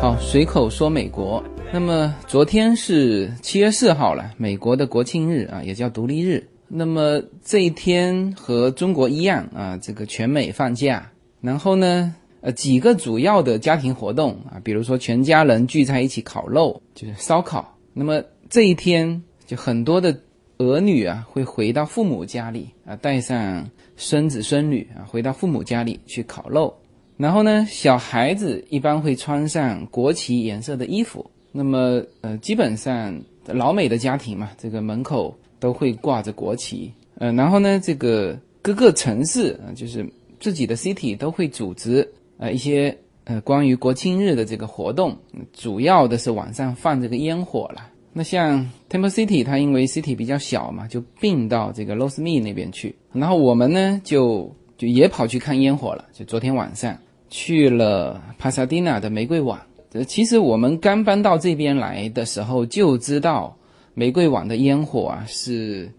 好，随口说美国。那么昨天是七月四号了，美国的国庆日啊，也叫独立日。那么这一天和中国一样啊，这个全美放假。然后呢，呃，几个主要的家庭活动啊，比如说全家人聚在一起烤肉，就是烧烤。那么这一天就很多的儿女啊，会回到父母家里啊，带上孙子孙女啊，回到父母家里去烤肉。然后呢，小孩子一般会穿上国旗颜色的衣服。那么，呃，基本上老美的家庭嘛，这个门口都会挂着国旗。呃，然后呢，这个各个城市啊，就是自己的 city 都会组织呃一些呃关于国庆日的这个活动，主要的是晚上放这个烟火了。那像 Temple City，它因为 city 比较小嘛，就并到这个 Los Me 那边去。然后我们呢，就就也跑去看烟火了。就昨天晚上去了 Pasadena 的玫瑰网。其实我们刚搬到这边来的时候就知道，玫瑰网的烟火啊是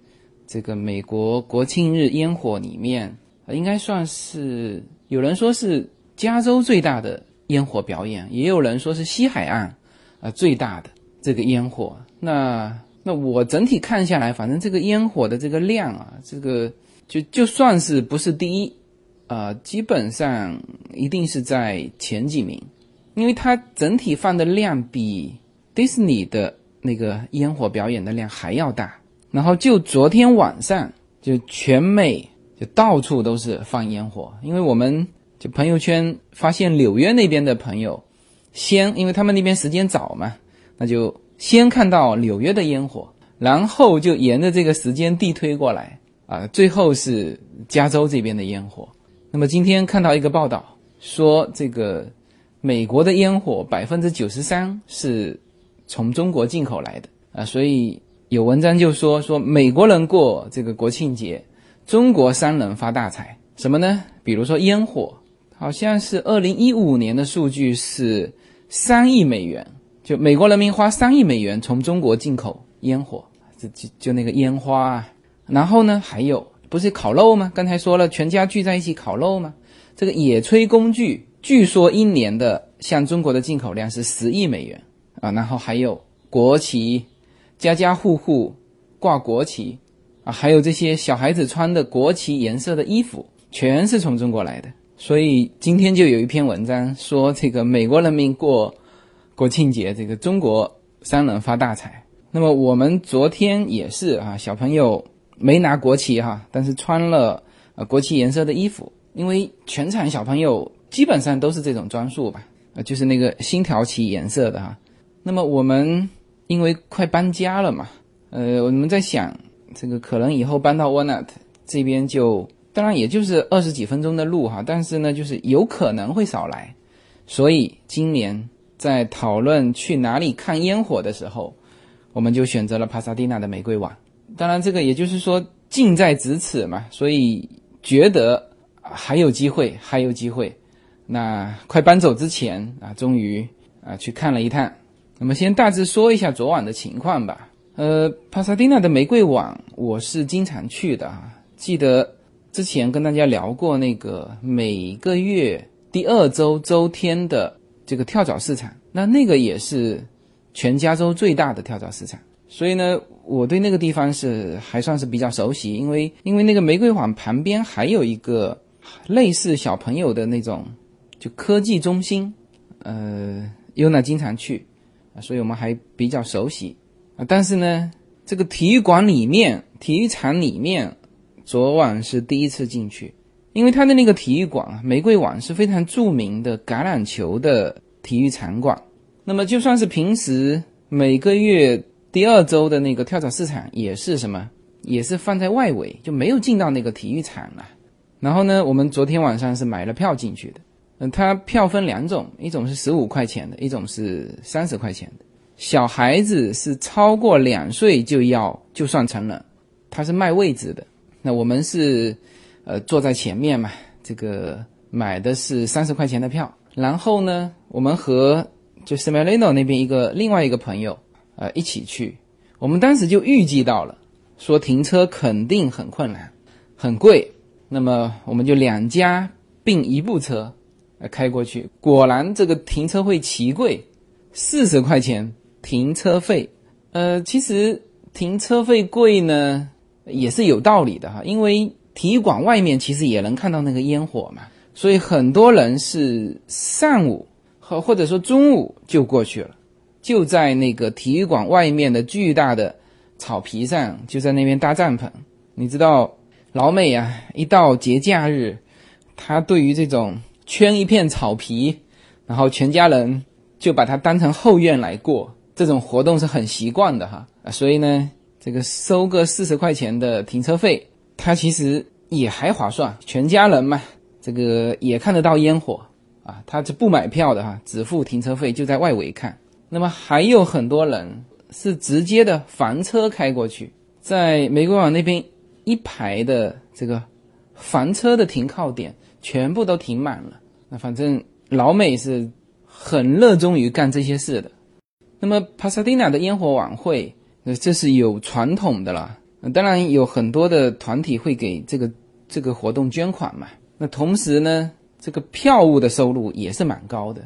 这个美国国庆日烟火里面，应该算是有人说是加州最大的烟火表演，也有人说是西海岸啊最大的这个烟火。那那我整体看下来，反正这个烟火的这个量啊，这个就就算是不是第一，啊，基本上一定是在前几名。因为它整体放的量比迪士尼的那个烟火表演的量还要大，然后就昨天晚上就全美就到处都是放烟火，因为我们就朋友圈发现纽约那边的朋友先，因为他们那边时间早嘛，那就先看到纽约的烟火，然后就沿着这个时间递推过来啊，最后是加州这边的烟火。那么今天看到一个报道说这个。美国的烟火百分之九十三是从中国进口来的啊，所以有文章就说说美国人过这个国庆节，中国商人发大财。什么呢？比如说烟火，好像是二零一五年的数据是三亿美元，就美国人民花三亿美元从中国进口烟火，就就就那个烟花啊。然后呢，还有不是烤肉吗？刚才说了，全家聚在一起烤肉吗？这个野炊工具。据说一年的向中国的进口量是十亿美元啊，然后还有国旗，家家户户挂国旗啊，还有这些小孩子穿的国旗颜色的衣服，全是从中国来的。所以今天就有一篇文章说，这个美国人民过国庆节，这个中国商人发大财。那么我们昨天也是啊，小朋友没拿国旗哈，但是穿了呃国旗颜色的衣服，因为全场小朋友。基本上都是这种装束吧，呃，就是那个星条旗颜色的哈。那么我们因为快搬家了嘛，呃，我们在想，这个可能以后搬到 Walnut 这边就，当然也就是二十几分钟的路哈，但是呢，就是有可能会少来。所以今年在讨论去哪里看烟火的时候，我们就选择了帕萨蒂娜的玫瑰网。当然，这个也就是说近在咫尺嘛，所以觉得还有机会，还有机会。那快搬走之前啊，终于啊去看了一趟。那么先大致说一下昨晚的情况吧。呃，帕萨蒂纳的玫瑰网我是经常去的啊。记得之前跟大家聊过那个每个月第二周周天的这个跳蚤市场，那那个也是全加州最大的跳蚤市场。所以呢，我对那个地方是还算是比较熟悉，因为因为那个玫瑰网旁边还有一个类似小朋友的那种。就科技中心，呃，优娜经常去，所以我们还比较熟悉啊。但是呢，这个体育馆里面、体育场里面，昨晚是第一次进去，因为它的那个体育馆，玫瑰网是非常著名的橄榄球的体育场馆。那么就算是平时每个月第二周的那个跳蚤市场，也是什么，也是放在外围，就没有进到那个体育场了。然后呢，我们昨天晚上是买了票进去的。嗯，它票分两种，一种是十五块钱的，一种是三十块钱的。小孩子是超过两岁就要就算成人，它是卖位置的。那我们是，呃，坐在前面嘛，这个买的是三十块钱的票。然后呢，我们和就 s m i l a n o 那边一个另外一个朋友，呃，一起去。我们当时就预计到了，说停车肯定很困难，很贵。那么我们就两家。并一部车，呃，开过去，果然这个停车费奇贵，四十块钱停车费。呃，其实停车费贵呢，也是有道理的哈，因为体育馆外面其实也能看到那个烟火嘛，所以很多人是上午和或者说中午就过去了，就在那个体育馆外面的巨大的草皮上，就在那边搭帐篷。你知道老美啊，一到节假日，他对于这种圈一片草皮，然后全家人就把它当成后院来过。这种活动是很习惯的哈啊，所以呢，这个收个四十块钱的停车费，他其实也还划算，全家人嘛，这个也看得到烟火啊，他是不买票的哈，只付停车费就在外围看。那么还有很多人是直接的房车开过去，在玫瑰网那边一排的这个房车的停靠点全部都停满了。那反正老美是很热衷于干这些事的。那么帕萨蒂纳的烟火晚会，呃，这是有传统的啦。当然有很多的团体会给这个这个活动捐款嘛。那同时呢，这个票务的收入也是蛮高的。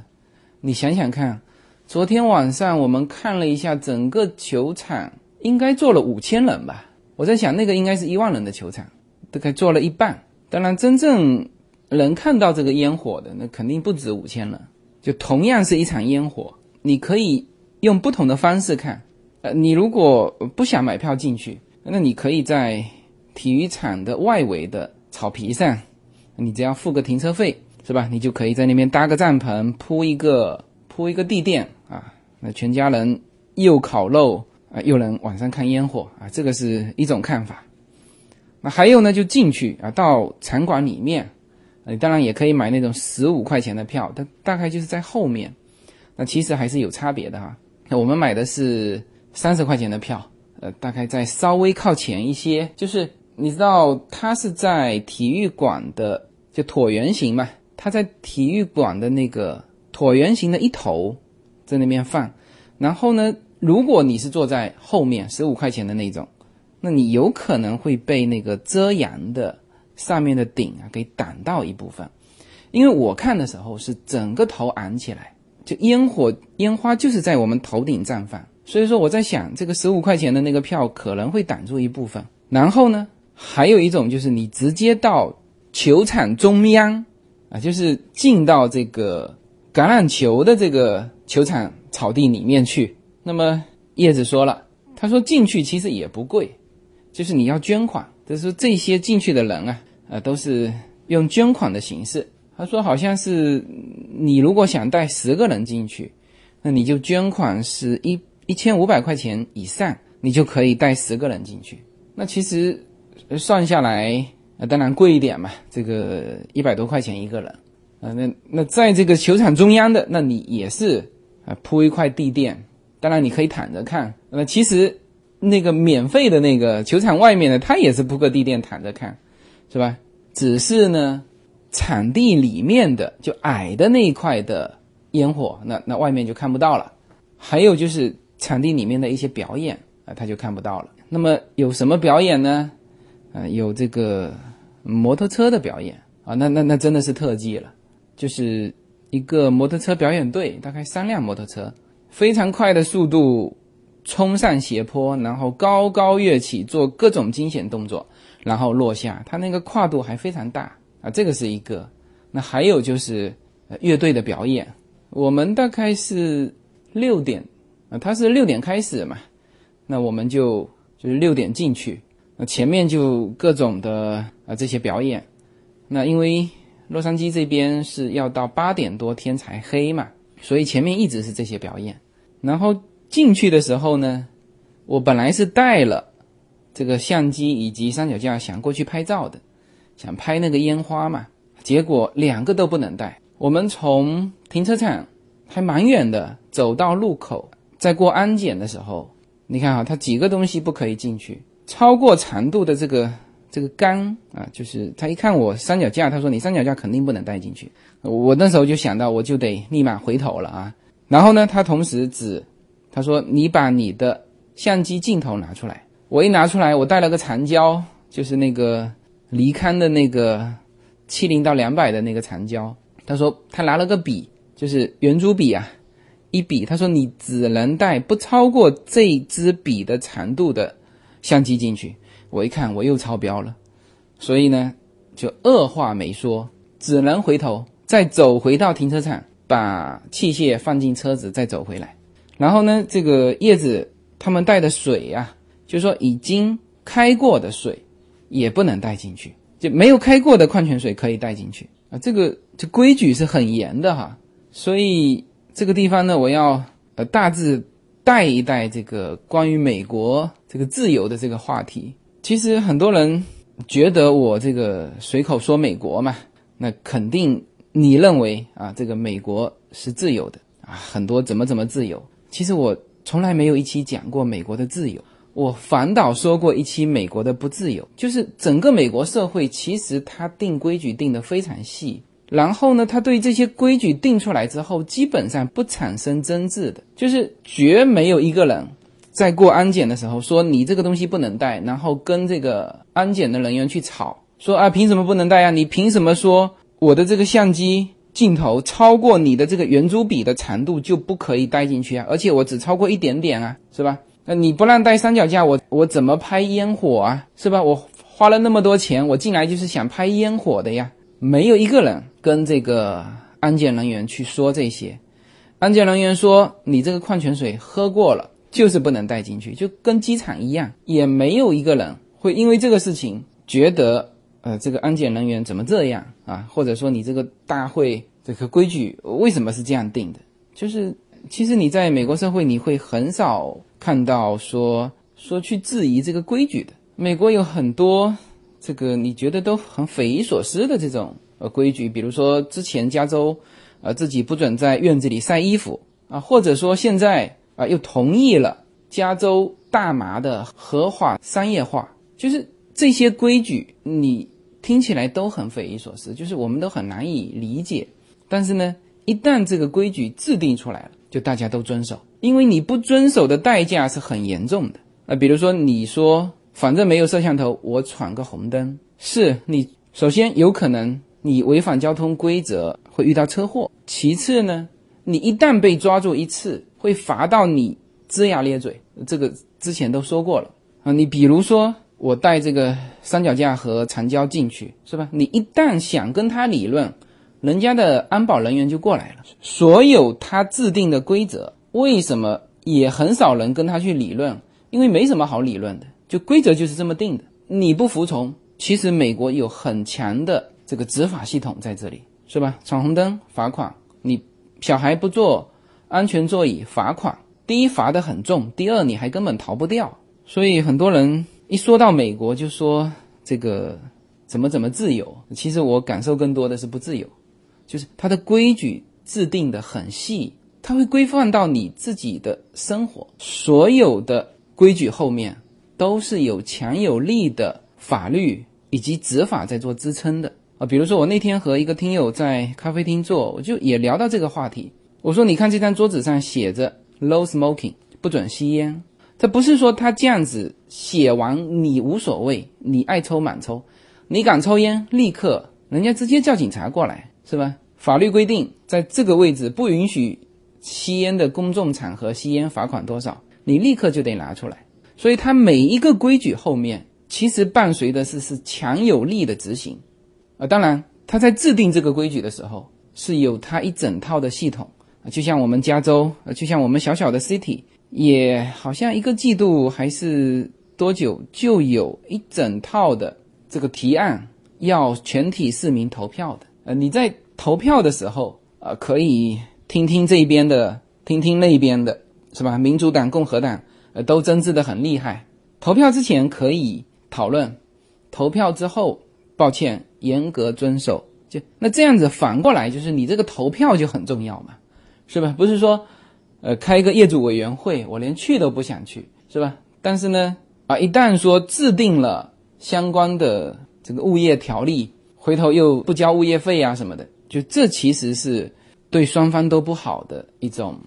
你想想看，昨天晚上我们看了一下整个球场，应该坐了五千人吧？我在想，那个应该是一万人的球场，大概坐了一半。当然，真正能看到这个烟火的，那肯定不止五千人。就同样是一场烟火，你可以。用不同的方式看，呃，你如果不想买票进去，那你可以在体育场的外围的草皮上，你只要付个停车费，是吧？你就可以在那边搭个帐篷，铺一个铺一个地垫，那全家人又烤肉啊，又能晚上看烟火啊，这个是一种看法。那还有呢，就进去啊，到场馆里面，你当然也可以买那种十五块钱的票，它大概就是在后面，那其实还是有差别的哈。那我们买的是三十块钱的票，呃，大概在稍微靠前一些。就是你知道，它是在体育馆的就椭圆形嘛，它在体育馆的那个椭圆形的一头，在那边放。然后呢，如果你是坐在后面十五块钱的那种，那你有可能会被那个遮阳的上面的顶啊给挡到一部分。因为我看的时候是整个头昂起来。就烟火烟花就是在我们头顶绽放，所以说我在想，这个十五块钱的那个票可能会挡住一部分。然后呢，还有一种就是你直接到球场中央啊，就是进到这个橄榄球的这个球场草地里面去。那么叶子说了，他说进去其实也不贵，就是你要捐款，就是这些进去的人啊，啊都是用捐款的形式。他说：“好像是你如果想带十个人进去，那你就捐款是一一千五百块钱以上，你就可以带十个人进去。那其实算下来，当然贵一点嘛，这个一百多块钱一个人。啊，那那在这个球场中央的，那你也是啊铺一块地垫，当然你可以躺着看。那其实那个免费的那个球场外面的，他也是铺个地垫躺着看，是吧？只是呢。”场地里面的就矮的那一块的烟火，那那外面就看不到了。还有就是场地里面的一些表演啊，他就看不到了。那么有什么表演呢？啊，有这个摩托车的表演啊，那那那真的是特技了，就是一个摩托车表演队，大概三辆摩托车，非常快的速度冲上斜坡，然后高高跃起，做各种惊险动作，然后落下，它那个跨度还非常大。啊，这个是一个，那还有就是乐队的表演。我们大概是六点啊，它是六点开始嘛，那我们就就是六点进去，那前面就各种的啊这些表演。那因为洛杉矶这边是要到八点多天才黑嘛，所以前面一直是这些表演。然后进去的时候呢，我本来是带了这个相机以及三脚架想过去拍照的。想拍那个烟花嘛，结果两个都不能带。我们从停车场还蛮远的，走到路口，在过安检的时候，你看啊，它几个东西不可以进去，超过长度的这个这个杆啊，就是他一看我三脚架，他说你三脚架肯定不能带进去。我那时候就想到，我就得立马回头了啊。然后呢，他同时指，他说你把你的相机镜头拿出来。我一拿出来，我带了个长焦，就是那个。尼康的那个七零到两百的那个长焦，他说他拿了个笔，就是圆珠笔啊，一笔，他说你只能带不超过这支笔的长度的相机进去。我一看我又超标了，所以呢就二话没说，只能回头再走回到停车场，把器械放进车子，再走回来。然后呢，这个叶子他们带的水呀，就说已经开过的水也不能带进去，就没有开过的矿泉水可以带进去啊。这个这规矩是很严的哈。所以这个地方呢，我要呃大致带一带这个关于美国这个自由的这个话题。其实很多人觉得我这个随口说美国嘛，那肯定你认为啊，这个美国是自由的啊，很多怎么怎么自由。其实我从来没有一期讲过美国的自由，我反倒说过一期美国的不自由。就是整个美国社会，其实它定规矩定得非常细，然后呢，他对这些规矩定出来之后，基本上不产生争执的，就是绝没有一个人在过安检的时候说你这个东西不能带，然后跟这个安检的人员去吵，说啊凭什么不能带呀？你凭什么说我的这个相机？镜头超过你的这个圆珠笔的长度就不可以带进去啊，而且我只超过一点点啊，是吧？那你不让带三脚架，我我怎么拍烟火啊，是吧？我花了那么多钱，我进来就是想拍烟火的呀。没有一个人跟这个安检人员去说这些，安检人员说你这个矿泉水喝过了就是不能带进去，就跟机场一样，也没有一个人会因为这个事情觉得。呃，这个安检人员怎么这样啊？或者说你这个大会这个规矩为什么是这样定的？就是其实你在美国社会，你会很少看到说说去质疑这个规矩的。美国有很多这个你觉得都很匪夷所思的这种呃规矩，比如说之前加州呃自己不准在院子里晒衣服啊，或者说现在啊又同意了加州大麻的合法商业化，就是这些规矩你。听起来都很匪夷所思，就是我们都很难以理解。但是呢，一旦这个规矩制定出来了，就大家都遵守，因为你不遵守的代价是很严重的。啊，比如说你说反正没有摄像头，我闯个红灯，是你首先有可能你违反交通规则会遇到车祸，其次呢，你一旦被抓住一次，会罚到你龇牙咧嘴。这个之前都说过了啊，你比如说。我带这个三脚架和长焦进去，是吧？你一旦想跟他理论，人家的安保人员就过来了。所有他制定的规则，为什么也很少人跟他去理论？因为没什么好理论的，就规则就是这么定的。你不服从，其实美国有很强的这个执法系统在这里，是吧？闯红灯罚款，你小孩不坐安全座椅罚款。第一罚的很重，第二你还根本逃不掉。所以很多人。一说到美国，就说这个怎么怎么自由，其实我感受更多的是不自由，就是它的规矩制定的很细，它会规范到你自己的生活，所有的规矩后面都是有强有力的法律以及执法在做支撑的啊。比如说我那天和一个听友在咖啡厅坐，我就也聊到这个话题，我说你看这张桌子上写着 “no smoking”，不准吸烟。这不是说他这样子写完你无所谓，你爱抽满抽，你敢抽烟，立刻人家直接叫警察过来，是吧？法律规定在这个位置不允许吸烟的公众场合吸烟，罚款多少，你立刻就得拿出来。所以他每一个规矩后面其实伴随的是是强有力的执行，啊，当然他在制定这个规矩的时候是有他一整套的系统，就像我们加州，呃，就像我们小小的 city。也好像一个季度还是多久，就有一整套的这个提案要全体市民投票的。呃，你在投票的时候，呃，可以听听这边的，听听那边的，是吧？民主党、共和党，呃，都争执的很厉害。投票之前可以讨论，投票之后，抱歉，严格遵守。就那这样子反过来，就是你这个投票就很重要嘛，是吧？不是说。呃，开一个业主委员会，我连去都不想去，是吧？但是呢，啊，一旦说制定了相关的这个物业条例，回头又不交物业费啊什么的，就这其实是对双方都不好的一种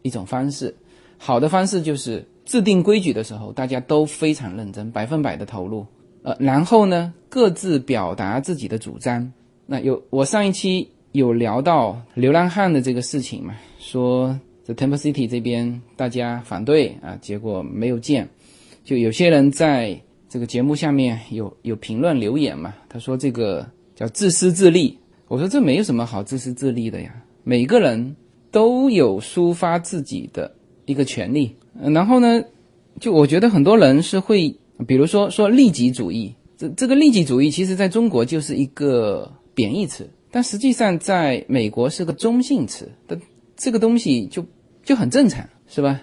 一种方式。好的方式就是制定规矩的时候，大家都非常认真，百分百的投入，呃，然后呢各自表达自己的主张。那有我上一期有聊到流浪汉的这个事情嘛，说在 Temple City 这边大家反对啊，结果没有建，就有些人在这个节目下面有有评论留言嘛，他说这个叫自私自利。我说这没有什么好自私自利的呀，每个人都有抒发自己的一个权利。然后呢，就我觉得很多人是会，比如说说利己主义，这这个利己主义其实在中国就是一个。贬义词，但实际上在美国是个中性词但，这个东西就就很正常，是吧？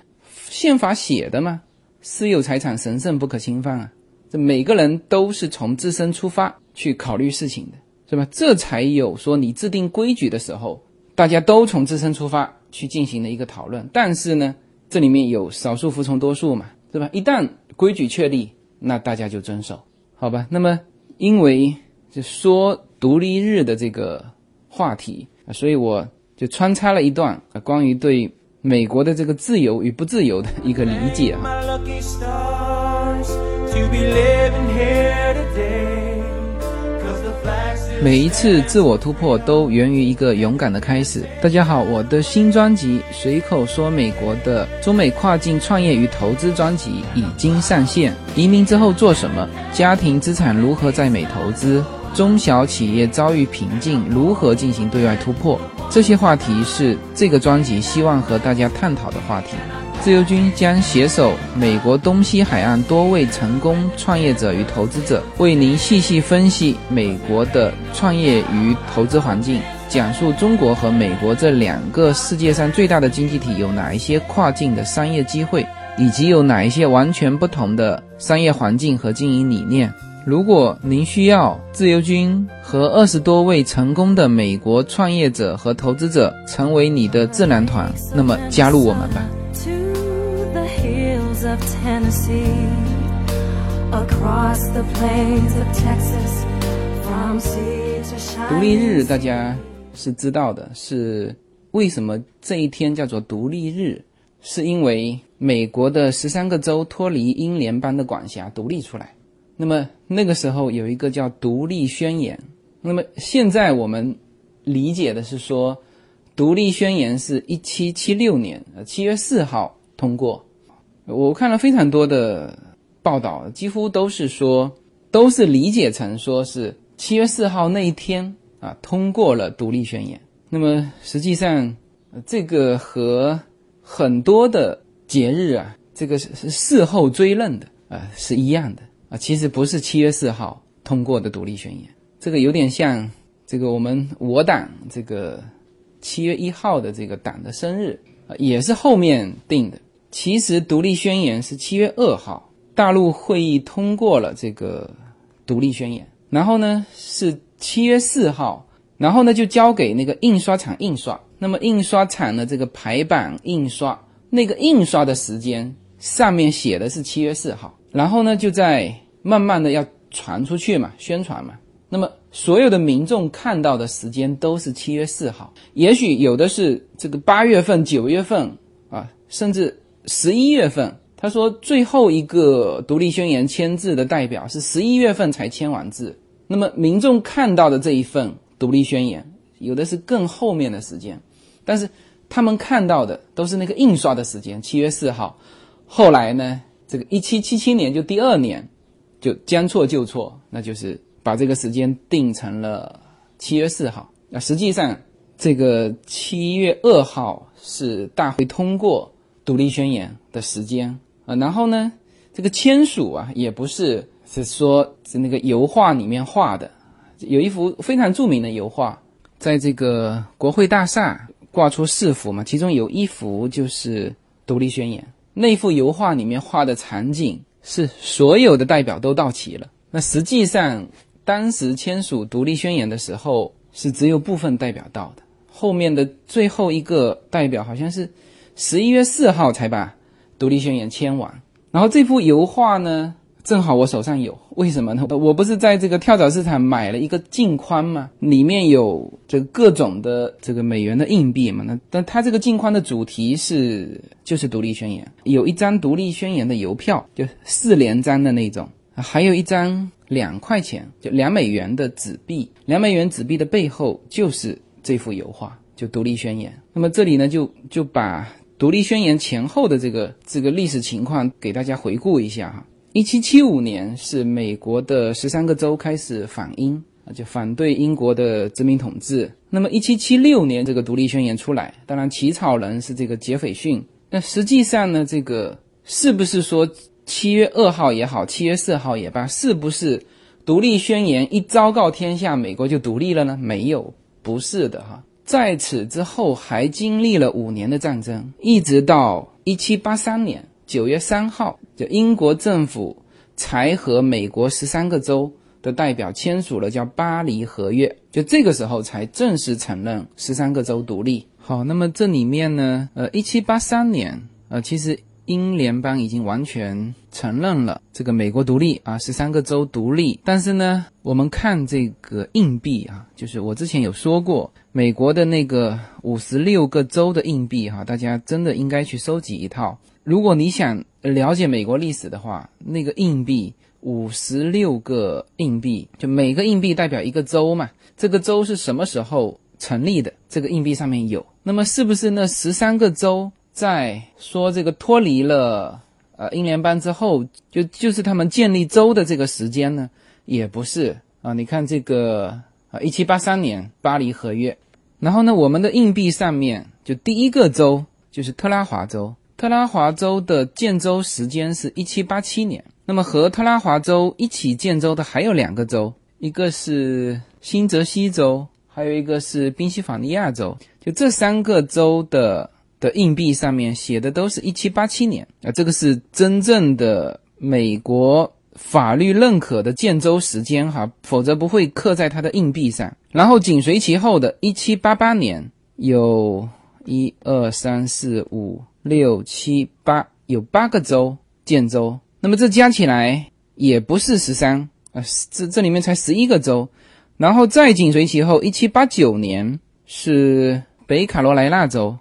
宪法写的嘛，私有财产神圣不可侵犯啊，这每个人都是从自身出发去考虑事情的，是吧？这才有说你制定规矩的时候，大家都从自身出发去进行的一个讨论。但是呢，这里面有少数服从多数嘛，对吧？一旦规矩确立，那大家就遵守，好吧？那么因为就说。独立日的这个话题所以我就穿插了一段关于对美国的这个自由与不自由的一个理解啊。每一次自我突破都源于一个勇敢的开始。大家好，我的新专辑《随口说美国的中美跨境创业与投资》专辑已经上线。移民之后做什么？家庭资产如何在美投资？中小企业遭遇瓶颈，如何进行对外突破？这些话题是这个专辑希望和大家探讨的话题。自由军将携手美国东西海岸多位成功创业者与投资者，为您细细分析美国的创业与投资环境，讲述中国和美国这两个世界上最大的经济体有哪一些跨境的商业机会，以及有哪一些完全不同的商业环境和经营理念。如果您需要自由军和二十多位成功的美国创业者和投资者成为你的智囊团，那么加入我们吧。独立日大家是知道的，是为什么这一天叫做独立日？是因为美国的十三个州脱离英联邦的管辖，独立出来。那么那个时候有一个叫《独立宣言》，那么现在我们理解的是说，《独立宣言》是一七七六年呃七月四号通过。我看了非常多的报道，几乎都是说，都是理解成说是七月四号那一天啊通过了《独立宣言》。那么实际上，这个和很多的节日啊，这个是事后追认的啊是一样的。啊，其实不是七月四号通过的独立宣言，这个有点像这个我们我党这个七月一号的这个党的生日啊，也是后面定的。其实独立宣言是七月二号，大陆会议通过了这个独立宣言，然后呢是七月四号，然后呢就交给那个印刷厂印刷。那么印刷厂的这个排版印刷，那个印刷的时间上面写的是七月四号。然后呢，就在慢慢的要传出去嘛，宣传嘛。那么所有的民众看到的时间都是七月四号，也许有的是这个八月份、九月份啊，甚至十一月份。他说最后一个独立宣言签字的代表是十一月份才签完字。那么民众看到的这一份独立宣言，有的是更后面的时间，但是他们看到的都是那个印刷的时间，七月四号。后来呢？这个一七七七年就第二年，就将错就错，那就是把这个时间定成了七月四号。那实际上，这个七月二号是大会通过独立宣言的时间啊。然后呢，这个签署啊，也不是是说是那个油画里面画的，有一幅非常著名的油画，在这个国会大厦挂出四幅嘛，其中有一幅就是独立宣言。那幅油画里面画的场景是所有的代表都到齐了。那实际上，当时签署独立宣言的时候是只有部分代表到的，后面的最后一个代表好像是十一月四号才把独立宣言签完。然后这幅油画呢？正好我手上有，为什么呢？我不是在这个跳蚤市场买了一个镜框吗？里面有这各种的这个美元的硬币嘛。那但它这个镜框的主题是就是独立宣言，有一张独立宣言的邮票，就四连张的那种还有一张两块钱，就两美元的纸币，两美元纸币的背后就是这幅油画，就《独立宣言》。那么这里呢，就就把《独立宣言》前后的这个这个历史情况给大家回顾一下哈。一七七五年是美国的十三个州开始反英啊，就反对英国的殖民统治。那么一七七六年这个《独立宣言》出来，当然起草人是这个杰斐逊。那实际上呢，这个是不是说？七月二号也好，七月四号也罢，是不是独立宣言一昭告天下，美国就独立了呢？没有，不是的哈。在此之后，还经历了五年的战争，一直到一七八三年九月三号，就英国政府才和美国十三个州的代表签署了叫《巴黎合约》，就这个时候才正式承认十三个州独立。好，那么这里面呢，呃，一七八三年，呃，其实。英联邦已经完全承认了这个美国独立啊，十三个州独立。但是呢，我们看这个硬币啊，就是我之前有说过，美国的那个五十六个州的硬币哈，大家真的应该去收集一套。如果你想了解美国历史的话，那个硬币五十六个硬币，就每个硬币代表一个州嘛，这个州是什么时候成立的？这个硬币上面有。那么是不是那十三个州？在说这个脱离了呃英联邦之后，就就是他们建立州的这个时间呢，也不是啊。你看这个啊，一七八三年巴黎合约，然后呢，我们的硬币上面就第一个州就是特拉华州，特拉华州的建州时间是一七八七年。那么和特拉华州一起建州的还有两个州，一个是新泽西州，还有一个是宾夕法尼亚州。就这三个州的。的硬币上面写的都是一七八七年啊，这个是真正的美国法律认可的建州时间哈，否则不会刻在它的硬币上。然后紧随其后的一七八八年，有一二三四五六七八，有八个州建州，那么这加起来也不是十三啊，这这里面才十一个州。然后再紧随其后，一七八九年是北卡罗来纳州。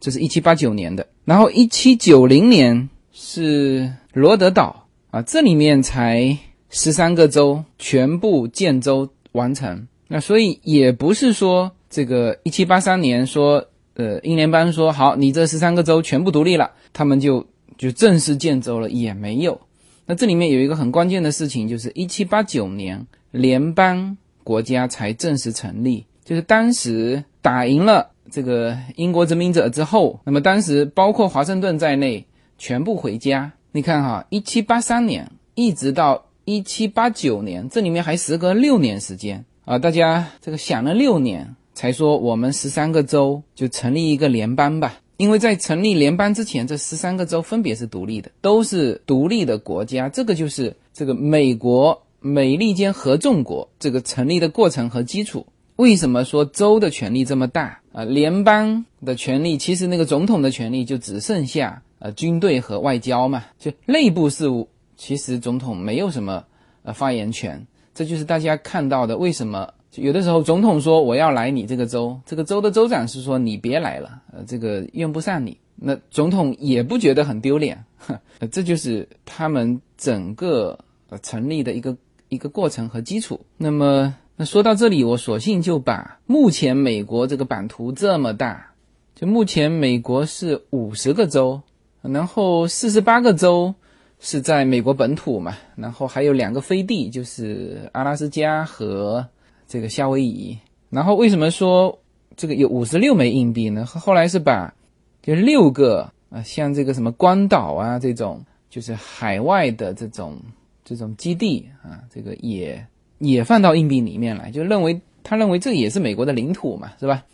这是一七八九年的，然后一七九零年是罗德岛啊，这里面才十三个州全部建州完成，那所以也不是说这个一七八三年说，呃，英联邦说好，你这十三个州全部独立了，他们就就正式建州了，也没有。那这里面有一个很关键的事情，就是一七八九年联邦国家才正式成立，就是当时打赢了。这个英国殖民者之后，那么当时包括华盛顿在内，全部回家。你看哈，一七八三年一直到一七八九年，这里面还时隔六年时间啊！大家这个想了六年，才说我们十三个州就成立一个联邦吧。因为在成立联邦之前，这十三个州分别是独立的，都是独立的国家。这个就是这个美国美利坚合众国这个成立的过程和基础。为什么说州的权力这么大啊？联邦的权力其实那个总统的权力就只剩下呃军队和外交嘛，就内部事务其实总统没有什么呃发言权。这就是大家看到的为什么有的时候总统说我要来你这个州，这个州的州长是说你别来了，呃这个用不上你，那总统也不觉得很丢脸，这就是他们整个呃成立的一个一个过程和基础。那么。那说到这里，我索性就把目前美国这个版图这么大，就目前美国是五十个州，然后四十八个州是在美国本土嘛，然后还有两个飞地，就是阿拉斯加和这个夏威夷。然后为什么说这个有五十六枚硬币呢？后来是把就六个啊，像这个什么关岛啊这种，就是海外的这种这种基地啊，这个也。也放到硬币里面来，就认为他认为这也是美国的领土嘛，是吧？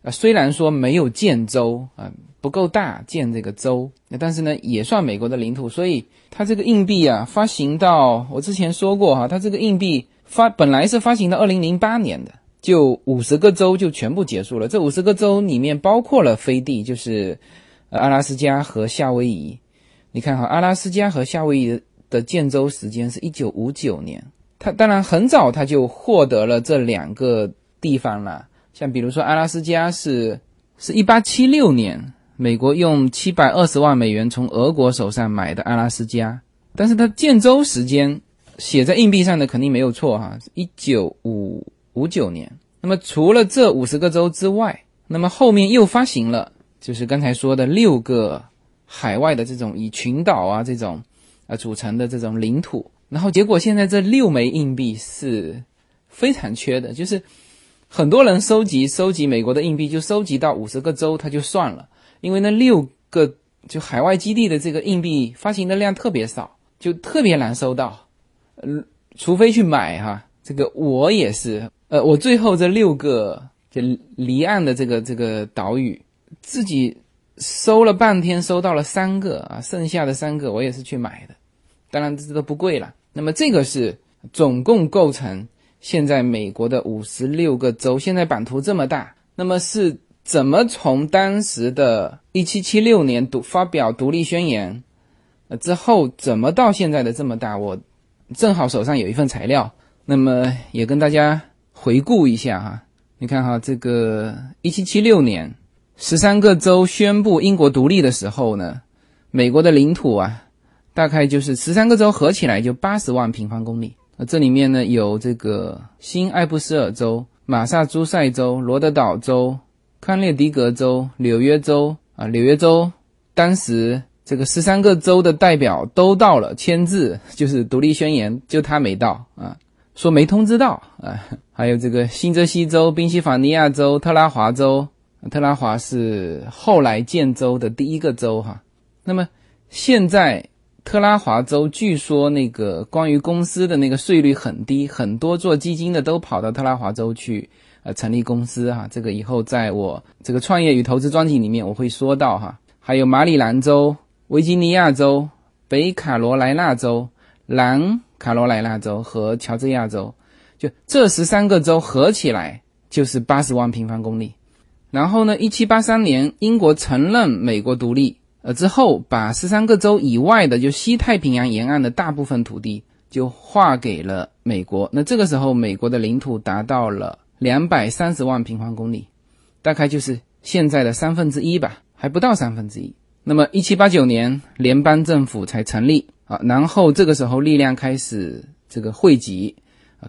啊，虽然说没有建州啊，不够大建这个州，但是呢也算美国的领土，所以它这个硬币啊发行到我之前说过哈，它这个硬币发本来是发行到二零零八年的，就五十个州就全部结束了。这五十个州里面包括了飞地，就是阿拉斯加和夏威夷。你看哈，阿拉斯加和夏威夷的建州时间是一九五九年。他当然很早他就获得了这两个地方了，像比如说阿拉斯加是是一八七六年美国用七百二十万美元从俄国手上买的阿拉斯加，但是它建州时间写在硬币上的肯定没有错哈，一九五五九年。那么除了这五十个州之外，那么后面又发行了，就是刚才说的六个海外的这种以群岛啊这种啊组成的这种领土。然后结果现在这六枚硬币是非常缺的，就是很多人收集收集美国的硬币，就收集到五十个州他就算了，因为那六个就海外基地的这个硬币发行的量特别少，就特别难收到。嗯，除非去买哈，这个我也是。呃，我最后这六个就离岸的这个这个岛屿，自己收了半天，收到了三个啊，剩下的三个我也是去买的，当然这都不贵了。那么这个是总共构成现在美国的五十六个州，现在版图这么大，那么是怎么从当时的一七七六年独发表独立宣言，呃之后怎么到现在的这么大？我正好手上有一份材料，那么也跟大家。回顾一下哈，你看哈，这个一七七六年，十三个州宣布英国独立的时候呢，美国的领土啊，大概就是十三个州合起来就八十万平方公里。那这里面呢有这个新艾布斯尔州、马萨诸塞州、罗德岛州、康涅狄格州、纽约州啊，纽约州当时这个十三个州的代表都到了签字，就是独立宣言，就他没到啊。说没通知到啊，还有这个新泽西州、宾夕法尼亚州、特拉华州，特拉华是后来建州的第一个州哈。那么现在特拉华州据说那个关于公司的那个税率很低，很多做基金的都跑到特拉华州去呃成立公司哈。这个以后在我这个创业与投资专辑里面我会说到哈。还有马里兰州、维吉尼亚州、北卡罗来纳州、南。卡罗来纳州和乔治亚州，就这十三个州合起来就是八十万平方公里。然后呢，一七八三年英国承认美国独立，呃之后把十三个州以外的就西太平洋沿岸的大部分土地就划给了美国。那这个时候，美国的领土达到了两百三十万平方公里，大概就是现在的三分之一吧，还不到三分之一。那么一七八九年联邦政府才成立。啊，然后这个时候力量开始这个汇集，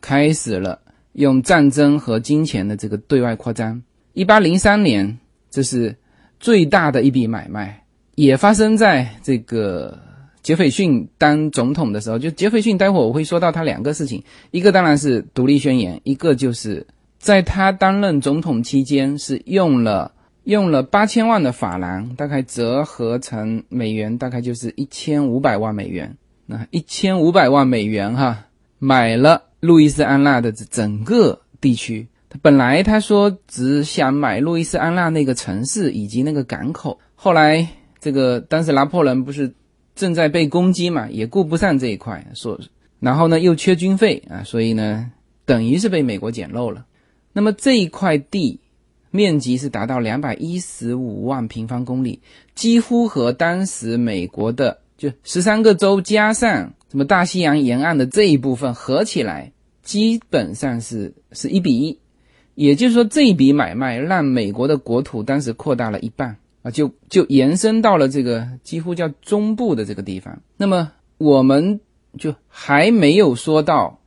开始了用战争和金钱的这个对外扩张。一八零三年，这是最大的一笔买卖，也发生在这个杰斐逊当总统的时候。就杰斐逊，待会我会说到他两个事情，一个当然是独立宣言，一个就是在他担任总统期间是用了。用了八千万的法郎，大概折合成美元，大概就是一千五百万美元。那一千五百万美元哈，买了路易斯安那的整个地区。他本来他说只想买路易斯安那那个城市以及那个港口。后来这个当时拿破仑不是正在被攻击嘛，也顾不上这一块，说然后呢又缺军费啊，所以呢等于是被美国捡漏了。那么这一块地。面积是达到两百一十五万平方公里，几乎和当时美国的就十三个州加上什么大西洋沿岸的这一部分合起来，基本上是是一比一。也就是说，这一笔买卖让美国的国土当时扩大了一半啊，就就延伸到了这个几乎叫中部的这个地方。那么我们就还没有说到，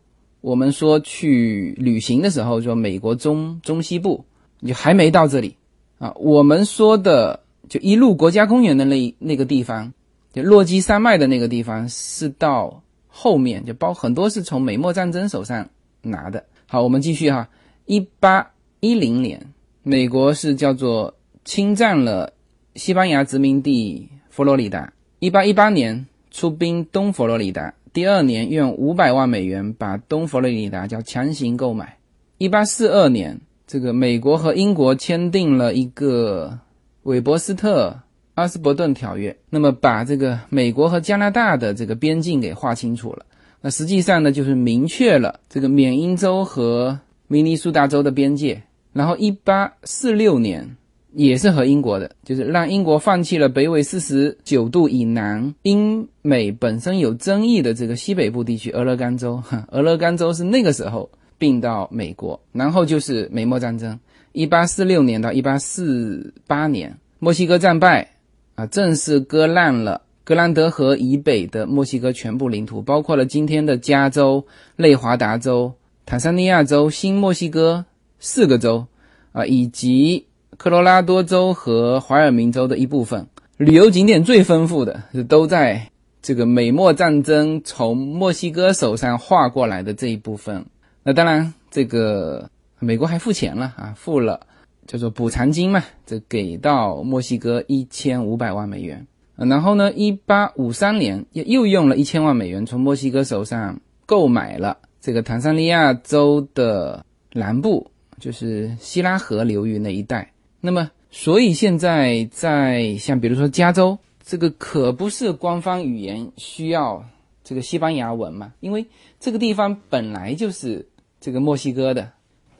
我们说去旅行的时候说美国中中西部。就还没到这里啊！我们说的就一路国家公园的那那个地方，就落基山脉的那个地方，是到后面就包很多是从美墨战争手上拿的。好，我们继续哈。一八一零年，美国是叫做侵占了西班牙殖民地佛罗里达。一八一八年出兵东佛罗里达，第二年用五百万美元把东佛罗里达叫强行购买。一八四二年。这个美国和英国签订了一个韦伯斯特阿斯伯顿条约，那么把这个美国和加拿大的这个边境给划清楚了。那实际上呢，就是明确了这个缅因州和明尼苏达州的边界。然后，一八四六年也是和英国的，就是让英国放弃了北纬四十九度以南英美本身有争议的这个西北部地区俄勒冈州。哈 俄勒冈州是那个时候。并到美国，然后就是美墨战争，一八四六年到一八四八年，墨西哥战败，啊，正式割烂了格兰德河以北的墨西哥全部领土，包括了今天的加州、内华达州、坦桑尼亚州、新墨西哥四个州，啊，以及科罗拉多州和怀尔明州的一部分。旅游景点最丰富的是都在这个美墨战争从墨西哥手上划过来的这一部分。那当然，这个美国还付钱了啊，付了叫做补偿金嘛，这给到墨西哥一千五百万美元。然后呢，一八五三年又又用了一千万美元从墨西哥手上购买了这个坦桑尼亚州的南部，就是希拉河流域那一带。那么，所以现在在像比如说加州，这个可不是官方语言需要这个西班牙文嘛？因为这个地方本来就是这个墨西哥的。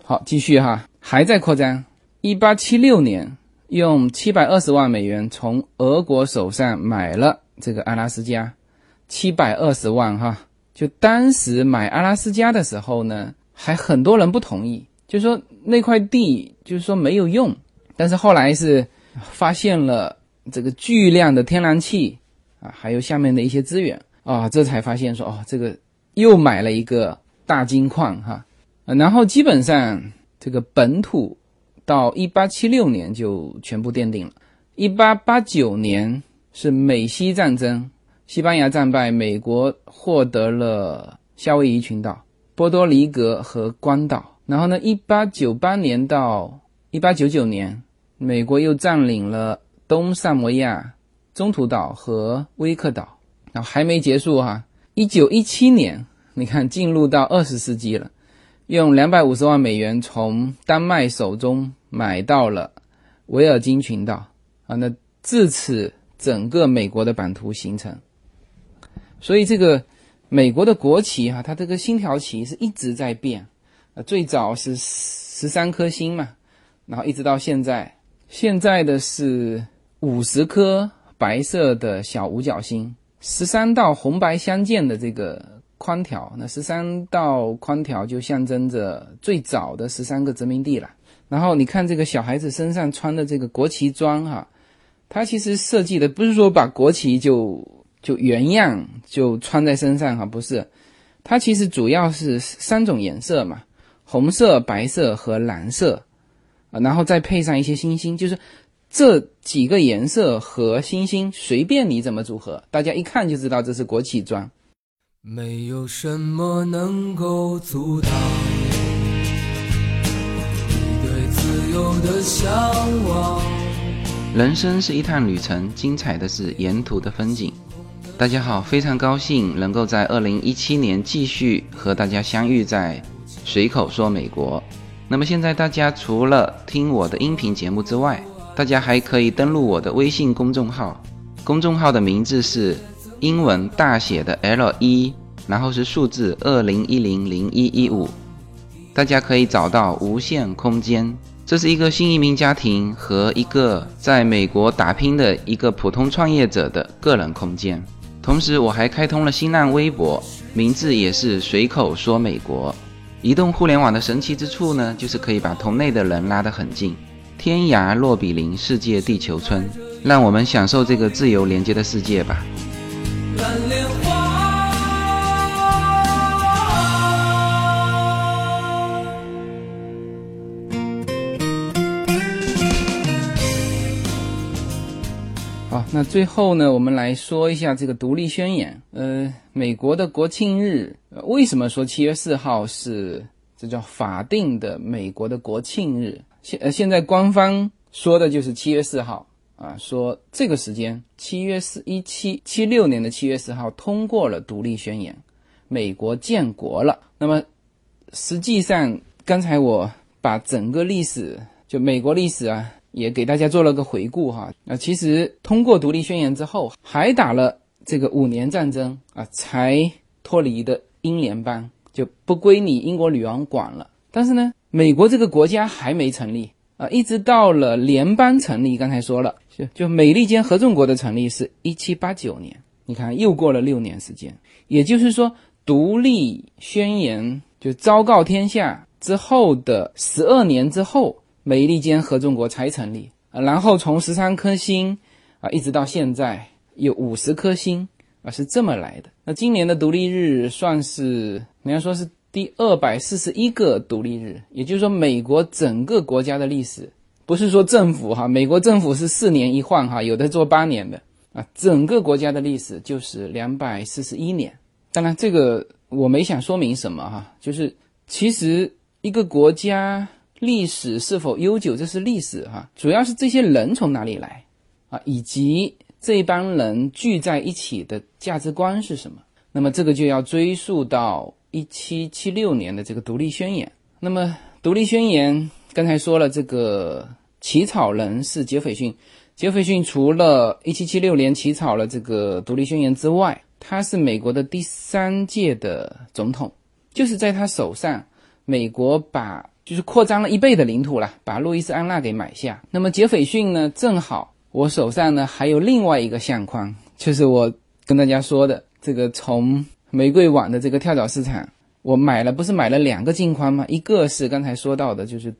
好，继续哈，还在扩张。一八七六年。用七百二十万美元从俄国手上买了这个阿拉斯加，七百二十万哈，就当时买阿拉斯加的时候呢，还很多人不同意，就说那块地就是说没有用，但是后来是发现了这个巨量的天然气啊，还有下面的一些资源啊，这才发现说哦，这个又买了一个大金矿哈，然后基本上这个本土。到一八七六年就全部奠定了。一八八九年是美西战争，西班牙战败，美国获得了夏威夷群岛、波多黎各和关岛。然后呢，一八九八年到一八九九年，美国又占领了东萨摩亚、中途岛和威克岛。然后还没结束哈，一九一七年，你看进入到二十世纪了。用两百五十万美元从丹麦手中买到了维尔京群岛啊，那自此整个美国的版图形成。所以这个美国的国旗哈，它这个星条旗是一直在变啊，最早是十三颗星嘛，然后一直到现在，现在的是五十颗白色的小五角星，十三道红白相间的这个。宽条，那十三道宽条就象征着最早的十三个殖民地了。然后你看这个小孩子身上穿的这个国旗装哈，它其实设计的不是说把国旗就就原样就穿在身上哈，不是，它其实主要是三种颜色嘛，红色、白色和蓝色啊，然后再配上一些星星，就是这几个颜色和星星随便你怎么组合，大家一看就知道这是国旗装。没有什么能够阻挡你对自由的向往。人生是一趟旅程，精彩的是沿途的风景。大家好，非常高兴能够在二零一七年继续和大家相遇在随口说美国。那么现在大家除了听我的音频节目之外，大家还可以登录我的微信公众号，公众号的名字是。英文大写的 L 一，然后是数字二零一零零一一五，大家可以找到无限空间。这是一个新移民家庭和一个在美国打拼的一个普通创业者的个人空间。同时，我还开通了新浪微博，名字也是随口说美国。移动互联网的神奇之处呢，就是可以把同类的人拉得很近，天涯若比邻，世界地球村。让我们享受这个自由连接的世界吧。蓝莲花。好，那最后呢，我们来说一下这个独立宣言。呃，美国的国庆日，为什么说七月四号是这叫法定的美国的国庆日？现呃，现在官方说的就是七月四号。啊，说这个时间，七月四一七七六年的七月四号通过了独立宣言，美国建国了。那么，实际上刚才我把整个历史，就美国历史啊，也给大家做了个回顾哈。那其实通过独立宣言之后，还打了这个五年战争啊，才脱离的英联邦，就不归你英国女王管了。但是呢，美国这个国家还没成立啊，一直到了联邦成立，刚才说了。就就美利坚合众国的成立是一七八九年，你看又过了六年时间，也就是说，独立宣言就昭告天下之后的十二年之后，美利坚合众国才成立啊。然后从十三颗星啊，一直到现在有五十颗星啊，是这么来的。那今年的独立日算是人家说是第二百四十一个独立日，也就是说，美国整个国家的历史，不是说政府哈，美国政府是四年一换哈，有的做八年的啊，整个国家的历史就是两百四十一年。当然，这个我没想说明什么哈，就是其实一个国家历史是否悠久，这是历史哈，主要是这些人从哪里来啊，以及。这帮人聚在一起的价值观是什么？那么这个就要追溯到一七七六年的这个独立宣言。那么独立宣言刚才说了，这个起草人是杰斐逊。杰斐逊除了一七七六年起草了这个独立宣言之外，他是美国的第三届的总统，就是在他手上，美国把就是扩张了一倍的领土了，把路易斯安那给买下。那么杰斐逊呢，正好。我手上呢还有另外一个相框，就是我跟大家说的这个从玫瑰网的这个跳蚤市场，我买了不是买了两个镜框吗？一个是刚才说到的，就是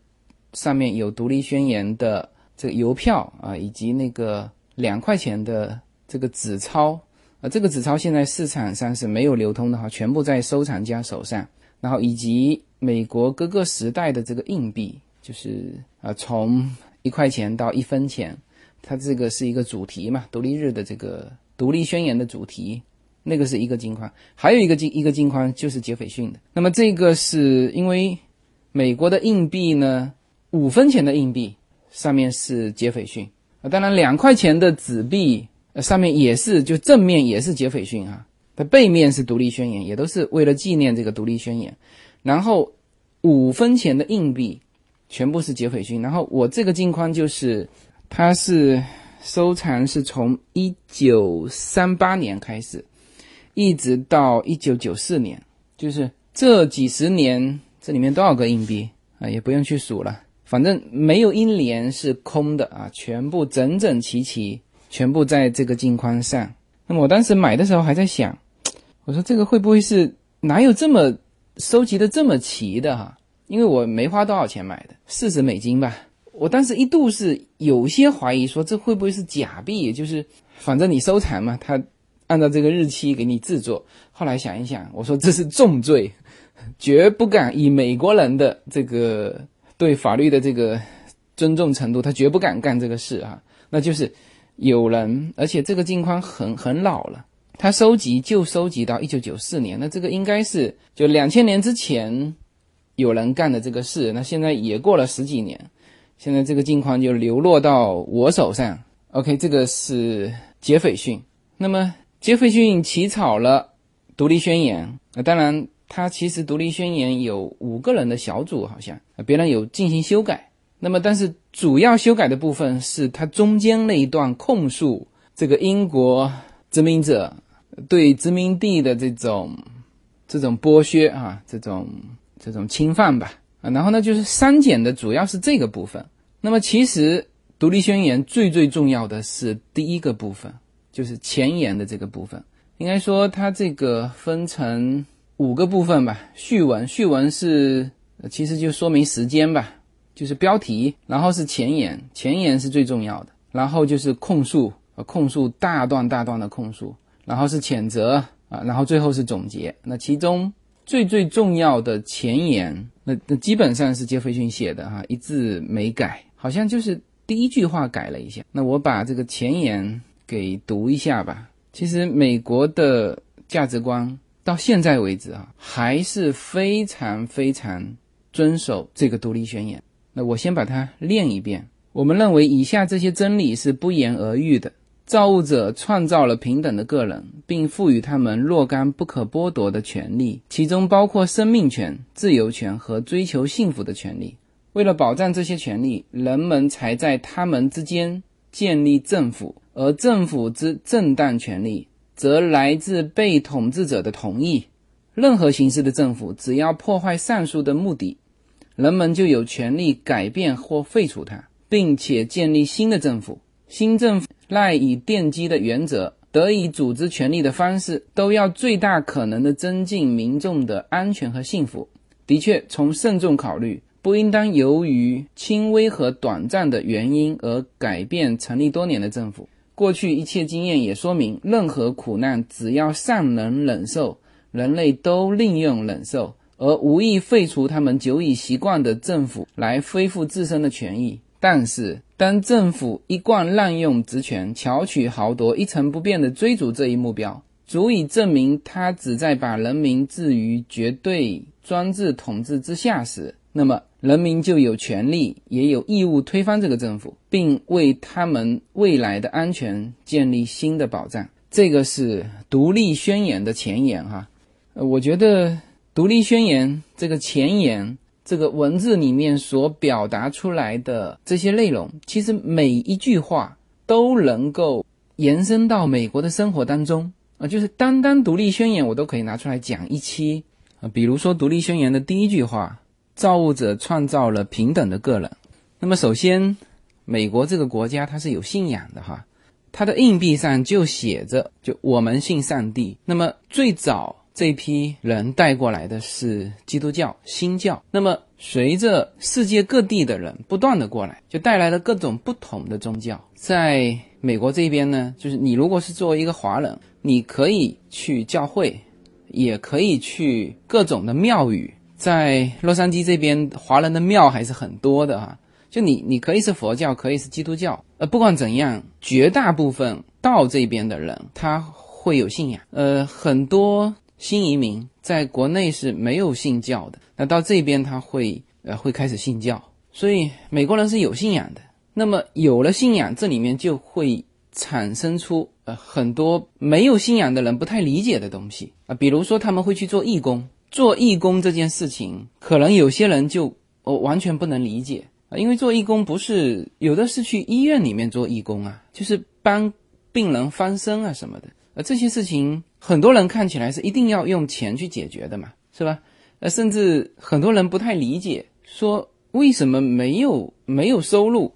上面有独立宣言的这个邮票啊，以及那个两块钱的这个纸钞啊，这个纸钞现在市场上是没有流通的哈，全部在收藏家手上。然后以及美国各个时代的这个硬币，就是啊从一块钱到一分钱。它这个是一个主题嘛，独立日的这个独立宣言的主题，那个是一个金框，还有一个金一个金框就是杰斐逊的。那么这个是因为美国的硬币呢，五分钱的硬币上面是杰斐逊啊，当然两块钱的纸币上面也是，就正面也是杰斐逊啊，它背面是独立宣言，也都是为了纪念这个独立宣言。然后五分钱的硬币全部是杰斐逊，然后我这个镜框就是。它是收藏是从一九三八年开始，一直到一九九四年，就是这几十年，这里面多少个硬币啊？也不用去数了，反正没有一年是空的啊，全部整整齐齐，全部在这个镜框上。那么我当时买的时候还在想，我说这个会不会是哪有这么收集的这么齐的哈？因为我没花多少钱买的，四十美金吧。我当时一度是有些怀疑，说这会不会是假币？就是反正你收藏嘛，他按照这个日期给你制作。后来想一想，我说这是重罪，绝不敢以美国人的这个对法律的这个尊重程度，他绝不敢干这个事啊。那就是有人，而且这个镜框很很老了，他收集就收集到一九九四年，那这个应该是就两千年之前有人干的这个事。那现在也过了十几年。现在这个镜框就流落到我手上。OK，这个是杰斐逊。那么杰斐逊起草了独立宣言。那当然，他其实独立宣言有五个人的小组，好像别人有进行修改。那么，但是主要修改的部分是他中间那一段控诉这个英国殖民者对殖民地的这种这种剥削啊，这种这种侵犯吧。啊，然后呢，就是删减的主要是这个部分。那么其实独立宣言最最重要的是第一个部分，就是前言的这个部分。应该说它这个分成五个部分吧。序文，序文是其实就说明时间吧，就是标题，然后是前言，前言是最重要的，然后就是控诉，控诉大段大段的控诉，然后是谴责啊，然后最后是总结。那其中最最重要的前言。那那基本上是杰斐逊写的哈，一字没改，好像就是第一句话改了一下。那我把这个前言给读一下吧。其实美国的价值观到现在为止啊，还是非常非常遵守这个独立宣言。那我先把它念一遍。我们认为以下这些真理是不言而喻的。造物者创造了平等的个人，并赋予他们若干不可剥夺的权利，其中包括生命权、自由权和追求幸福的权利。为了保障这些权利，人们才在他们之间建立政府，而政府之正当权利则来自被统治者的同意。任何形式的政府只要破坏上述的目的，人们就有权利改变或废除它，并且建立新的政府。新政府。赖以奠基的原则，得以组织权力的方式，都要最大可能的增进民众的安全和幸福。的确，从慎重考虑，不应当由于轻微和短暂的原因而改变成立多年的政府。过去一切经验也说明，任何苦难只要尚能忍受，人类都宁愿忍受，而无意废除他们久已习惯的政府来恢复自身的权益。但是，当政府一贯滥用职权、巧取豪夺、一成不变地追逐这一目标，足以证明他只在把人民置于绝对专制统治之下时，那么人民就有权利也有义务推翻这个政府，并为他们未来的安全建立新的保障。这个是独立宣言的前言哈。呃，我觉得独立宣言这个前言。这个文字里面所表达出来的这些内容，其实每一句话都能够延伸到美国的生活当中啊，就是单单独立宣言，我都可以拿出来讲一期啊。比如说独立宣言的第一句话：“造物者创造了平等的个人。”那么首先，美国这个国家它是有信仰的哈，它的硬币上就写着“就我们信上帝”。那么最早。这批人带过来的是基督教新教，那么随着世界各地的人不断的过来，就带来了各种不同的宗教。在美国这边呢，就是你如果是作为一个华人，你可以去教会，也可以去各种的庙宇。在洛杉矶这边，华人的庙还是很多的哈。就你，你可以是佛教，可以是基督教，呃，不管怎样，绝大部分到这边的人他会有信仰，呃，很多。新移民在国内是没有信教的，那到这边他会呃会开始信教，所以美国人是有信仰的。那么有了信仰，这里面就会产生出呃很多没有信仰的人不太理解的东西啊，比如说他们会去做义工，做义工这件事情，可能有些人就哦完全不能理解啊，因为做义工不是有的是去医院里面做义工啊，就是帮病人翻身啊什么的。呃，这些事情很多人看起来是一定要用钱去解决的嘛，是吧？呃，甚至很多人不太理解，说为什么没有没有收入，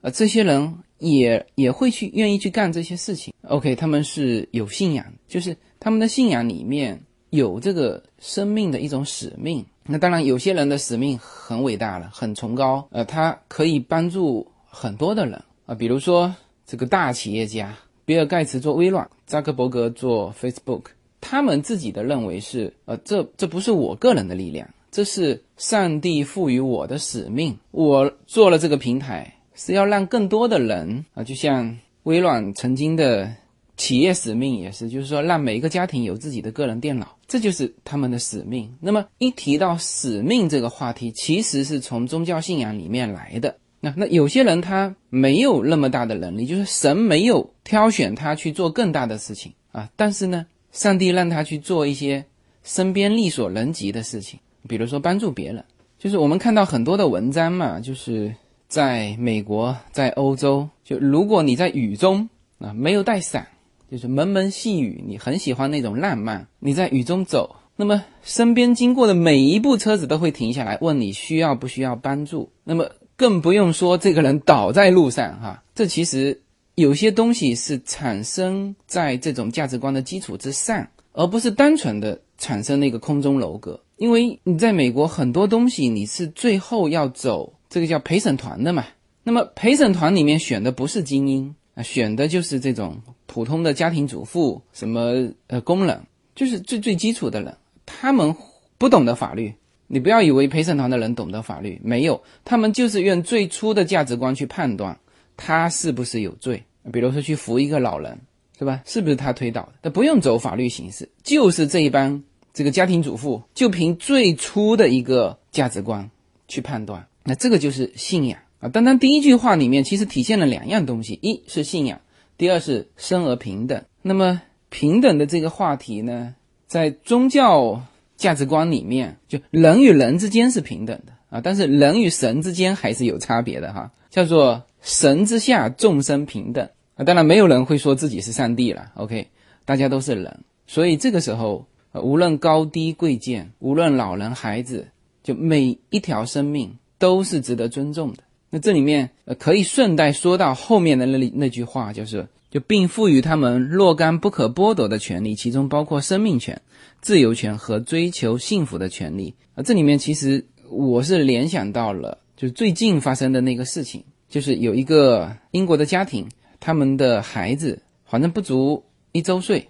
呃，这些人也也会去愿意去干这些事情。OK，他们是有信仰，就是他们的信仰里面有这个生命的一种使命。那当然，有些人的使命很伟大了，很崇高，呃，他可以帮助很多的人啊，比如说这个大企业家。比尔盖茨做微软，扎克伯格做 Facebook，他们自己的认为是，呃，这这不是我个人的力量，这是上帝赋予我的使命。我做了这个平台，是要让更多的人啊，就像微软曾经的企业使命也是，就是说让每一个家庭有自己的个人电脑，这就是他们的使命。那么一提到使命这个话题，其实是从宗教信仰里面来的。那那有些人他没有那么大的能力，就是神没有挑选他去做更大的事情啊。但是呢，上帝让他去做一些身边力所能及的事情，比如说帮助别人。就是我们看到很多的文章嘛，就是在美国、在欧洲，就如果你在雨中啊没有带伞，就是蒙蒙细雨，你很喜欢那种浪漫，你在雨中走，那么身边经过的每一部车子都会停下来问你需要不需要帮助。那么更不用说这个人倒在路上哈，这其实有些东西是产生在这种价值观的基础之上，而不是单纯的产生那个空中楼阁。因为你在美国很多东西你是最后要走这个叫陪审团的嘛，那么陪审团里面选的不是精英啊，选的就是这种普通的家庭主妇，什么呃工人，就是最最基础的人，他们不懂得法律。你不要以为陪审团的人懂得法律，没有，他们就是用最初的价值观去判断他是不是有罪。比如说去扶一个老人，是吧？是不是他推倒的？他不用走法律形式，就是这一帮这个家庭主妇，就凭最初的一个价值观去判断。那这个就是信仰啊。单单第一句话里面其实体现了两样东西：一是信仰，第二是生而平等。那么平等的这个话题呢，在宗教。价值观里面，就人与人之间是平等的啊，但是人与神之间还是有差别的哈。叫做神之下众生平等啊，当然没有人会说自己是上帝了。OK，大家都是人，所以这个时候，无论高低贵贱，无论老人孩子，就每一条生命都是值得尊重的。那这里面呃，可以顺带说到后面的那那句话，就是就并赋予他们若干不可剥夺的权利，其中包括生命权。自由权和追求幸福的权利啊，这里面其实我是联想到了，就是最近发生的那个事情，就是有一个英国的家庭，他们的孩子反正不足一周岁，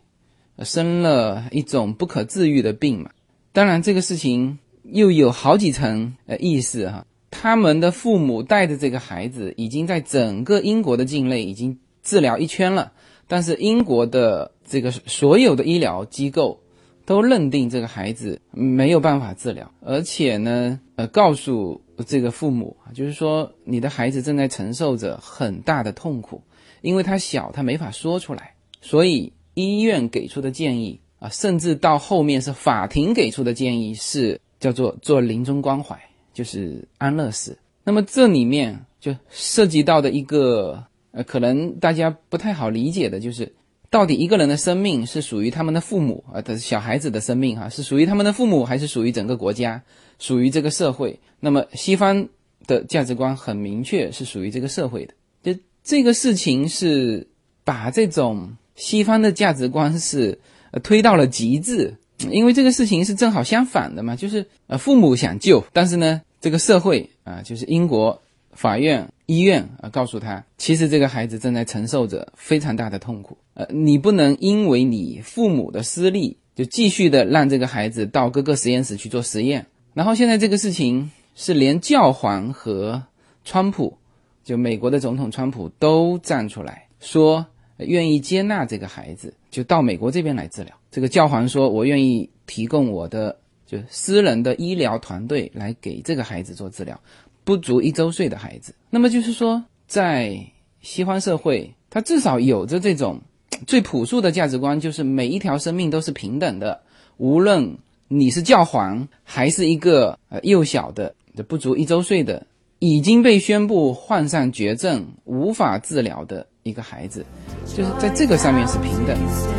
生了一种不可治愈的病嘛。当然，这个事情又有好几层呃意思哈。他们的父母带着这个孩子，已经在整个英国的境内已经治疗一圈了，但是英国的这个所有的医疗机构都认定这个孩子没有办法治疗，而且呢，呃，告诉这个父母，就是说你的孩子正在承受着很大的痛苦，因为他小，他没法说出来，所以医院给出的建议啊，甚至到后面是法庭给出的建议是叫做做临终关怀。就是安乐死，那么这里面就涉及到的一个呃，可能大家不太好理解的，就是到底一个人的生命是属于他们的父母啊，的小孩子的生命哈，是属于他们的父母，还是属于整个国家，属于这个社会？那么西方的价值观很明确，是属于这个社会的。就这个事情是把这种西方的价值观是推到了极致，因为这个事情是正好相反的嘛，就是呃，父母想救，但是呢。这个社会啊，就是英国法院、医院啊，告诉他，其实这个孩子正在承受着非常大的痛苦。呃，你不能因为你父母的私利，就继续的让这个孩子到各个实验室去做实验。然后现在这个事情是连教皇和川普，就美国的总统川普都站出来说，愿意接纳这个孩子，就到美国这边来治疗。这个教皇说，我愿意提供我的。就私人的医疗团队来给这个孩子做治疗，不足一周岁的孩子。那么就是说，在西方社会，他至少有着这种最朴素的价值观，就是每一条生命都是平等的，无论你是教皇还是一个呃幼小的、不足一周岁的、已经被宣布患上绝症无法治疗的一个孩子，就是在这个上面是平等的。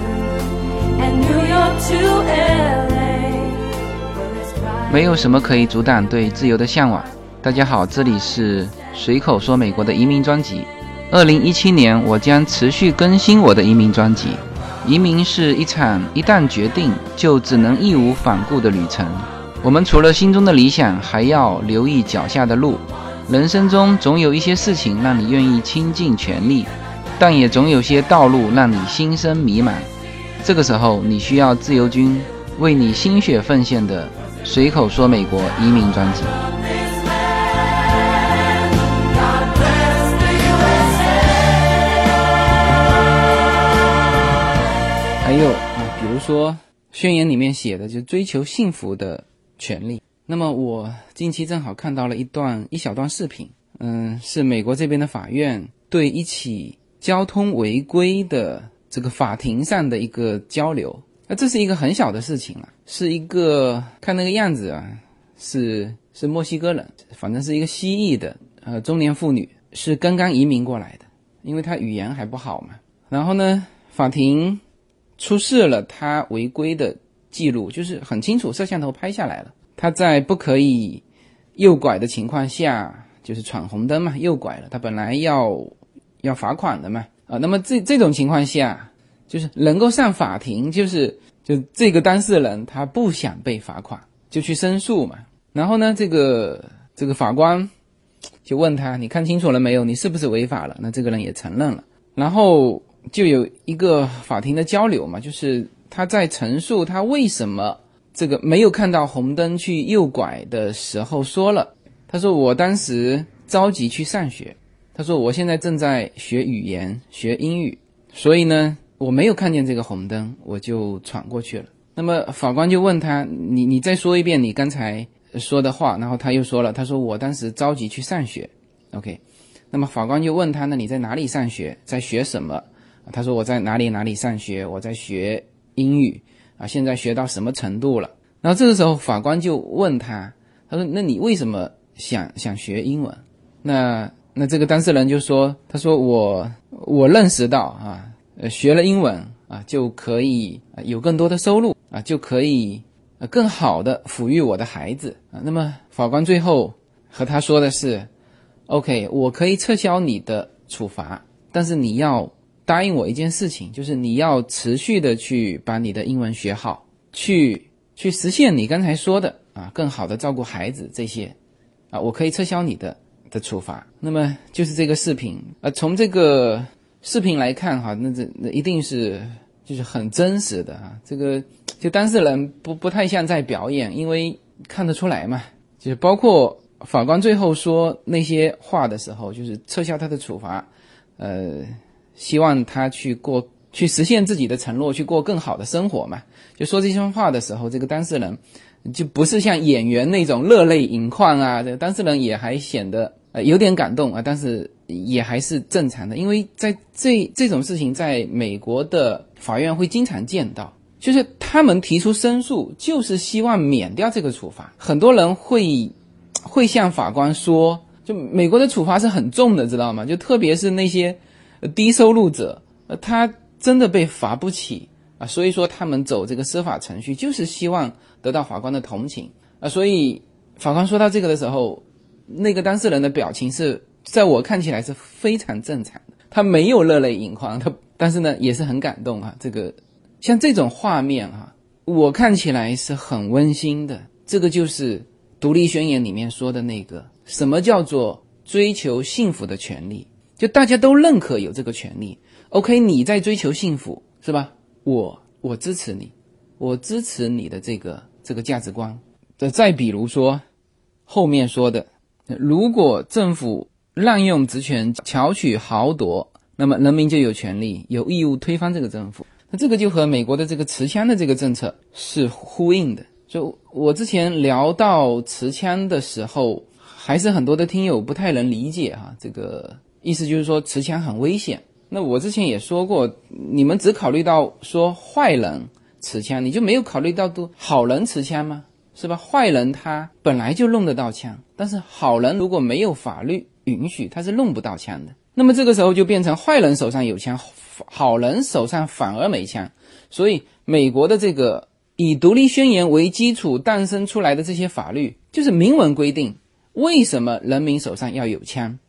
没有什么可以阻挡对自由的向往。大家好，这里是随口说美国的移民专辑。二零一七年，我将持续更新我的移民专辑。移民是一场一旦决定就只能义无反顾的旅程。我们除了心中的理想，还要留意脚下的路。人生中总有一些事情让你愿意倾尽全力，但也总有些道路让你心生迷茫。这个时候，你需要自由军为你心血奉献的。随口说美国移民专辑，还有啊，比如说宣言里面写的就追求幸福的权利。那么我近期正好看到了一段一小段视频，嗯，是美国这边的法院对一起交通违规的这个法庭上的一个交流。那这是一个很小的事情了，是一个看那个样子啊，是是墨西哥人，反正是一个蜥蜴的呃中年妇女，是刚刚移民过来的，因为她语言还不好嘛。然后呢，法庭出示了他违规的记录，就是很清楚，摄像头拍下来了，他在不可以右拐的情况下，就是闯红灯嘛，右拐了，他本来要要罚款的嘛，啊，那么这这种情况下。就是能够上法庭，就是就这个当事人他不想被罚款，就去申诉嘛。然后呢，这个这个法官就问他：“你看清楚了没有？你是不是违法了？”那这个人也承认了。然后就有一个法庭的交流嘛，就是他在陈述他为什么这个没有看到红灯去右拐的时候说了：“他说我当时着急去上学，他说我现在正在学语言学英语，所以呢。”我没有看见这个红灯，我就闯过去了。那么法官就问他：“你你再说一遍你刚才说的话。”然后他又说了：“他说我当时着急去上学。”OK，那么法官就问他：“那你在哪里上学？在学什么？”他说：“我在哪里哪里上学？我在学英语啊，现在学到什么程度了？”然后这个时候法官就问他：“他说那你为什么想想学英文？”那那这个当事人就说：“他说我我认识到啊。”呃，学了英文啊，就可以有更多的收入啊，就可以更好的抚育我的孩子啊。那么法官最后和他说的是：“OK，我可以撤销你的处罚，但是你要答应我一件事情，就是你要持续的去把你的英文学好，去去实现你刚才说的啊，更好的照顾孩子这些啊，我可以撤销你的的处罚。那么就是这个视频啊，从这个。视频来看哈，那这那一定是就是很真实的啊。这个就当事人不不太像在表演，因为看得出来嘛。就是包括法官最后说那些话的时候，就是撤销他的处罚，呃，希望他去过去实现自己的承诺，去过更好的生活嘛。就说这些话的时候，这个当事人就不是像演员那种热泪盈眶啊，这个当事人也还显得呃有点感动啊，但是也还是正常的，因为在这这种事情在美国的法院会经常见到。就是他们提出申诉，就是希望免掉这个处罚。很多人会会向法官说，就美国的处罚是很重的，知道吗？就特别是那些低收入者，他真的被罚不起啊。所以说，他们走这个司法程序，就是希望得到法官的同情啊。所以法官说到这个的时候，那个当事人的表情是在我看起来是非常正常的，他没有热泪盈眶，他但是呢也是很感动啊。这个。像这种画面啊，我看起来是很温馨的。这个就是《独立宣言》里面说的那个什么叫做追求幸福的权利，就大家都认可有这个权利。OK，你在追求幸福是吧？我我支持你，我支持你的这个这个价值观。再再比如说后面说的，如果政府滥用职权、巧取豪夺，那么人民就有权利、有义务推翻这个政府。那这个就和美国的这个持枪的这个政策是呼应的。就我之前聊到持枪的时候，还是很多的听友不太能理解哈。这个意思就是说持枪很危险。那我之前也说过，你们只考虑到说坏人持枪，你就没有考虑到都好人持枪吗？是吧？坏人他本来就弄得到枪，但是好人如果没有法律允许，他是弄不到枪的。那么这个时候就变成坏人手上有枪。好人手上反而没枪，所以美国的这个以独立宣言为基础诞生出来的这些法律，就是明文规定为什么人民手上要有枪，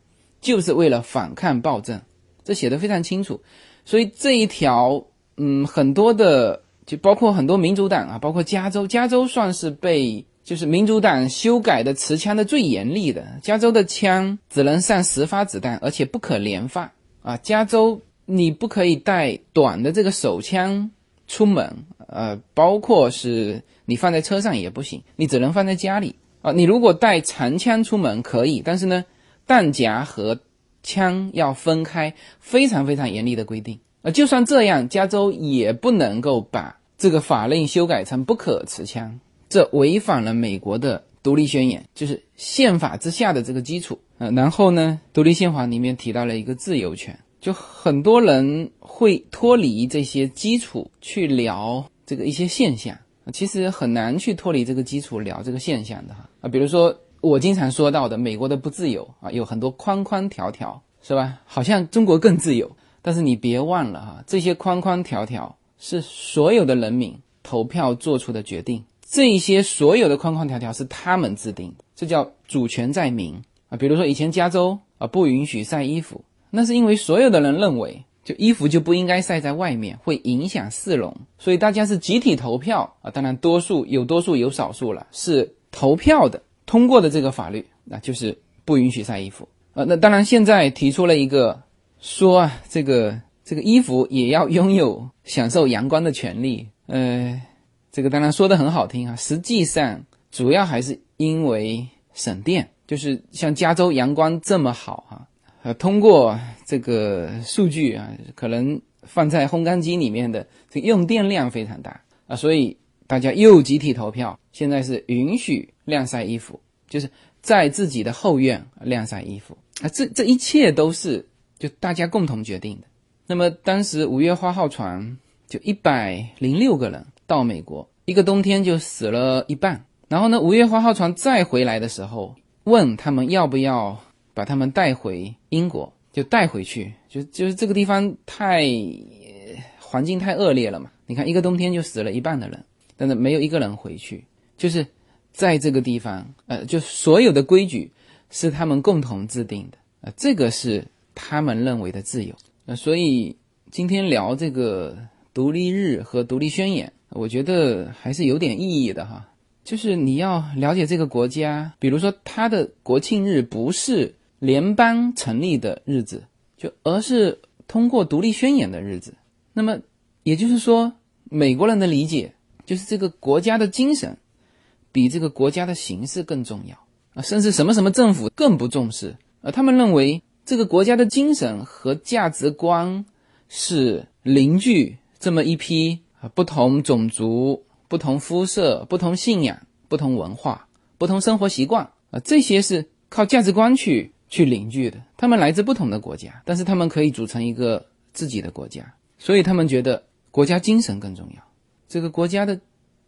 就是为了反抗暴政，这写的非常清楚。所以这一条，嗯，很多的就包括很多民主党啊，包括加州，加州算是被就是民主党修改的持枪的最严厉的，加州的枪只能上十发子弹，而且不可连发啊，加州。你不可以带短的这个手枪出门，呃，包括是你放在车上也不行，你只能放在家里啊。你如果带长枪出门可以，但是呢，弹夹和枪要分开，非常非常严厉的规定啊。就算这样，加州也不能够把这个法令修改成不可持枪，这违反了美国的独立宣言，就是宪法之下的这个基础啊。然后呢，独立宪法里面提到了一个自由权。就很多人会脱离这些基础去聊这个一些现象，其实很难去脱离这个基础聊这个现象的哈啊，比如说我经常说到的美国的不自由啊，有很多框框条条是吧？好像中国更自由，但是你别忘了哈，这些框框条条是所有的人民投票做出的决定，这些所有的框框条条是他们制定的，这叫主权在民啊。比如说以前加州啊不允许晒衣服。那是因为所有的人认为，就衣服就不应该晒在外面，会影响市容，所以大家是集体投票啊。当然，多数有多数有少数了，是投票的通过的这个法律，那就是不允许晒衣服啊。那当然，现在提出了一个说啊，这个这个衣服也要拥有享受阳光的权利。呃，这个当然说的很好听啊，实际上主要还是因为省电，就是像加州阳光这么好啊。呃，通过这个数据啊，可能放在烘干机里面的这用电量非常大啊，所以大家又集体投票，现在是允许晾晒衣服，就是在自己的后院晾晒衣服啊，这这一切都是就大家共同决定的。那么当时五月花号船就一百零六个人到美国，一个冬天就死了一半。然后呢，五月花号船再回来的时候，问他们要不要。把他们带回英国，就带回去，就就是这个地方太环境太恶劣了嘛。你看，一个冬天就死了一半的人，但是没有一个人回去，就是在这个地方，呃，就所有的规矩是他们共同制定的，呃，这个是他们认为的自由。呃，所以今天聊这个独立日和独立宣言，我觉得还是有点意义的哈。就是你要了解这个国家，比如说它的国庆日不是。联邦成立的日子，就而是通过独立宣言的日子。那么也就是说，美国人的理解就是这个国家的精神比这个国家的形式更重要啊，甚至什么什么政府更不重视啊。他们认为这个国家的精神和价值观是凝聚这么一批不同种族、不同肤色、不同信仰、不同文化、不同生活习惯啊，这些是靠价值观去去凝聚的。他们来自不同的国家，但是他们可以组成一个自己的国家。所以他们觉得国家精神更重要，这个国家的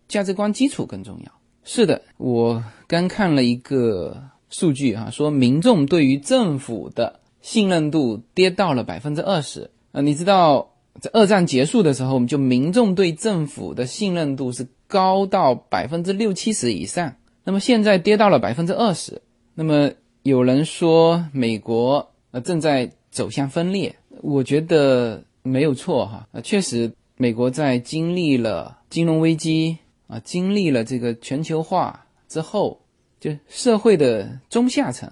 价值观基础更重要。是的，我刚看了一个数据啊，说民众对于政府的信任度跌到了百分之二十啊。你知道，在二战结束的时候，我们就民众对政府的信任度是高到百分之六七十以上，那么现在跌到了百分之二十。那么有人说美国呃正在走向分裂，我觉得。没有错哈，呃，确实，美国在经历了金融危机啊，经历了这个全球化之后，就社会的中下层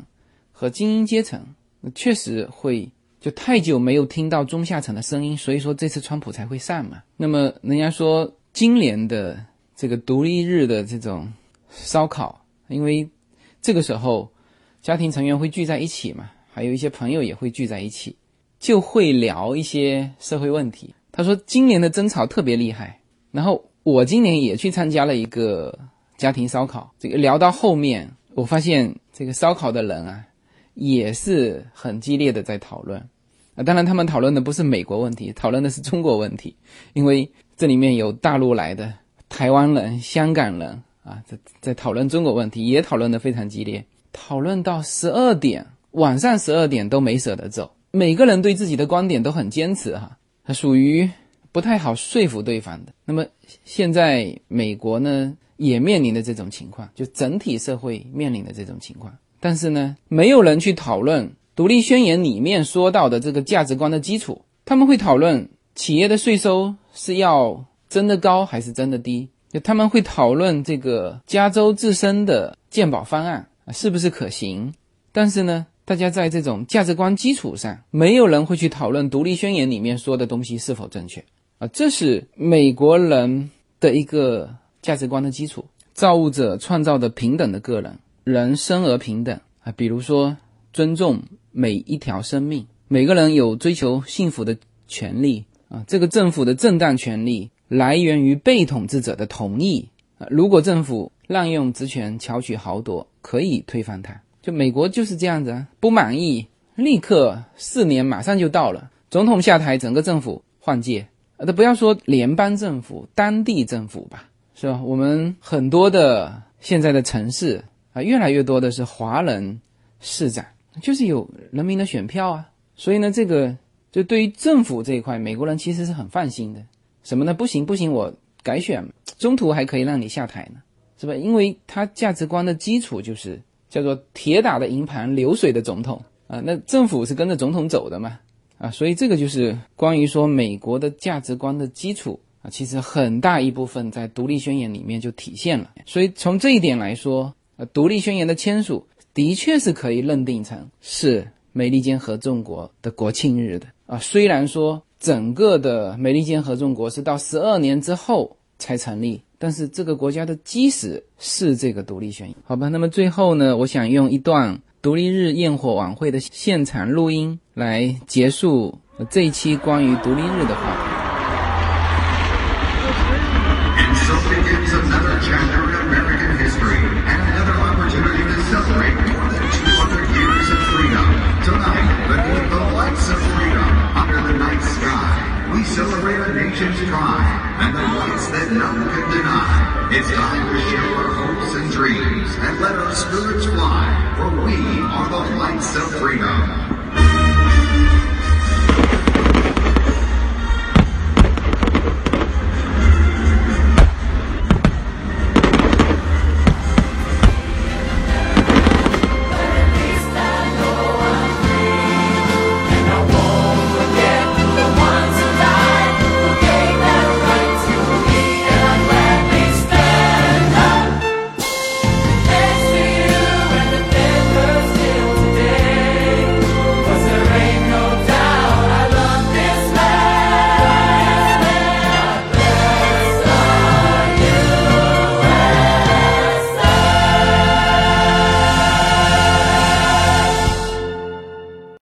和精英阶层，确实会就太久没有听到中下层的声音，所以说这次川普才会上嘛。那么人家说今年的这个独立日的这种烧烤，因为这个时候家庭成员会聚在一起嘛，还有一些朋友也会聚在一起。就会聊一些社会问题。他说今年的争吵特别厉害，然后我今年也去参加了一个家庭烧烤。这个聊到后面，我发现这个烧烤的人啊，也是很激烈的在讨论啊。当然，他们讨论的不是美国问题，讨论的是中国问题，因为这里面有大陆来的台湾人、香港人啊，在在讨论中国问题，也讨论的非常激烈，讨论到十二点，晚上十二点都没舍得走。每个人对自己的观点都很坚持，哈，他属于不太好说服对方的。那么现在美国呢，也面临的这种情况，就整体社会面临的这种情况。但是呢，没有人去讨论独立宣言里面说到的这个价值观的基础。他们会讨论企业的税收是要真的高还是真的低，就他们会讨论这个加州自身的健保方案是不是可行。但是呢？大家在这种价值观基础上，没有人会去讨论独立宣言里面说的东西是否正确啊！这是美国人的一个价值观的基础。造物者创造的平等的个人，人生而平等啊，比如说尊重每一条生命，每个人有追求幸福的权利啊。这个政府的正当权利来源于被统治者的同意啊。如果政府滥用职权、巧取豪夺，可以推翻它。就美国就是这样子啊，不满意，立刻四年马上就到了，总统下台，整个政府换届，啊，都不要说联邦政府，当地政府吧，是吧？我们很多的现在的城市啊，越来越多的是华人市长，就是有人民的选票啊，所以呢，这个就对于政府这一块，美国人其实是很放心的。什么呢？不行不行，我改选，中途还可以让你下台呢，是吧？因为他价值观的基础就是。叫做铁打的营盘流水的总统啊，那政府是跟着总统走的嘛啊，所以这个就是关于说美国的价值观的基础啊，其实很大一部分在独立宣言里面就体现了。所以从这一点来说，独立宣言的签署的确是可以认定成是美利坚合众国的国庆日的啊。虽然说整个的美利坚合众国是到十二年之后才成立。但是这个国家的基石是这个独立宣言，好吧？那么最后呢，我想用一段独立日焰火晚会的现场录音来结束这一期关于独立日的话题。And the rights that none can deny. It's time to share our hopes and dreams and let our spirits fly, for we are the lights of freedom.